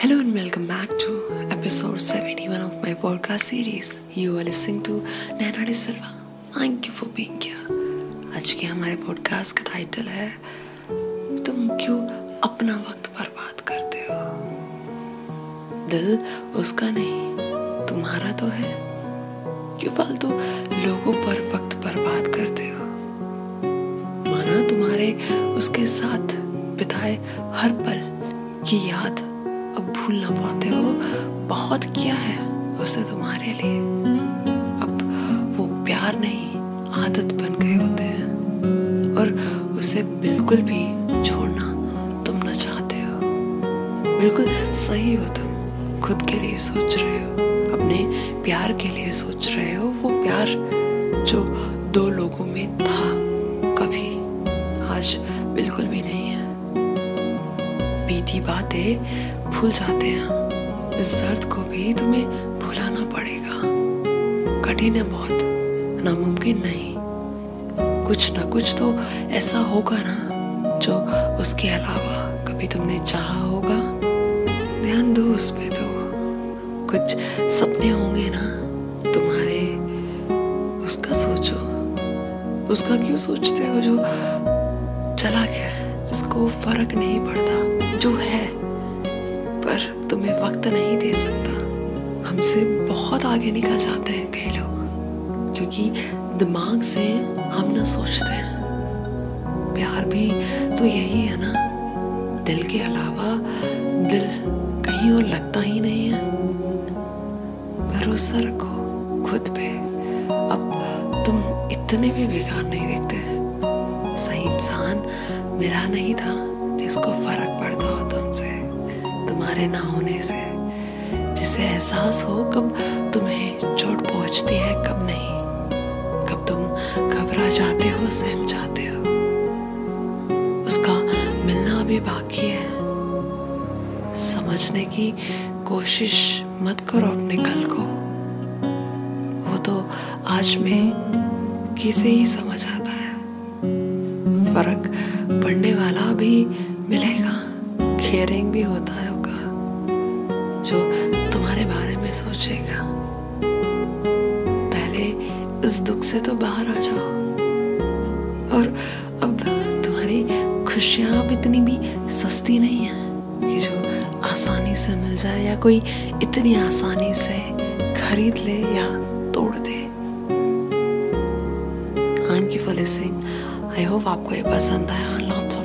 Hello and welcome back to episode 71 of my podcast series. You are listening to Nana De Silva. Thank you for being here. आज के हमारे podcast का title है तुम क्यों अपना वक्त बर्बाद करते हो दिल उसका नहीं तुम्हारा तो है क्यों फालतू लोगों पर वक्त बर्बाद करते हो माना तुम्हारे उसके साथ बिताए हर पल की याद अब भूल ना पाते हो। बहुत किया है उसे तुम्हारे लिए। अब वो प्यार नहीं, आदत बन गए होते हैं। और उसे बिल्कुल भी छोड़ना तुम ना चाहते हो। बिल्कुल सही हो तुम, खुद के लिए सोच रहे हो, अपने प्यार के लिए सोच रहे हो। वो प्यार जो दो लोगों में था। बीती भूल जाते हैं। इस दर्द को भी तुम्हें भुलाना पड़ेगा। कठिन है बहुत, नामुमकिन नहीं। कुछ ना कुछ तो ऐसा होगा ना, जो उसके अलावा कभी तुमने चाहा होगा। ध्यान दो उस पे तो। कुछ सपने होंगे ना, तुम्हारे। उसका सोचो। उसका क्यों सोचते हो जो चला गया जिसको फ़र्क नहीं पड़ता? जो है, पर तुम्हें वक्त नहीं दे सकता। हमसे बहुत आगे निकल जाते हैं कई लोग, क्योंकि दिमाग से हम ना सोचते हैं। प्यार भी तो यही है ना। दिल के अलावा दिल कहीं और लगता ही नहीं है। भरोसा रखो खुद पे। अब तुम इतने भी बेकार नहीं दिखते। सही इंसान मेरा नहीं था। जिसको फ़र्क पड़ता हो तुमसे, तुम्हारे ना होने से। जिसे एहसास हो, कब तुम्हें चोट पहुँचती है, कब नहीं। कब तुम घबरा जाते हो, सहम जाते हो। उसका मिलना भी बाकी है। समझने की कोशिश मत करो अपने कल को। वो तो आज में किसे ही समझ आता है। फ़र्क पड़ने वाला भी मिलेगा। केयरिंग भी होता है जो तुम्हारे बारे में सोचेगा। पहले इस दुख से तो बाहर आ जाओ। और अब तुम्हारी खुशियाँ अब इतनी भी सस्ती नहीं है कि जो आसानी से मिल जाए या कोई इतनी आसानी से खरीद ले या तोड़ दे। Thank for listening I hope आपको ये पसंद आया। लॉट्स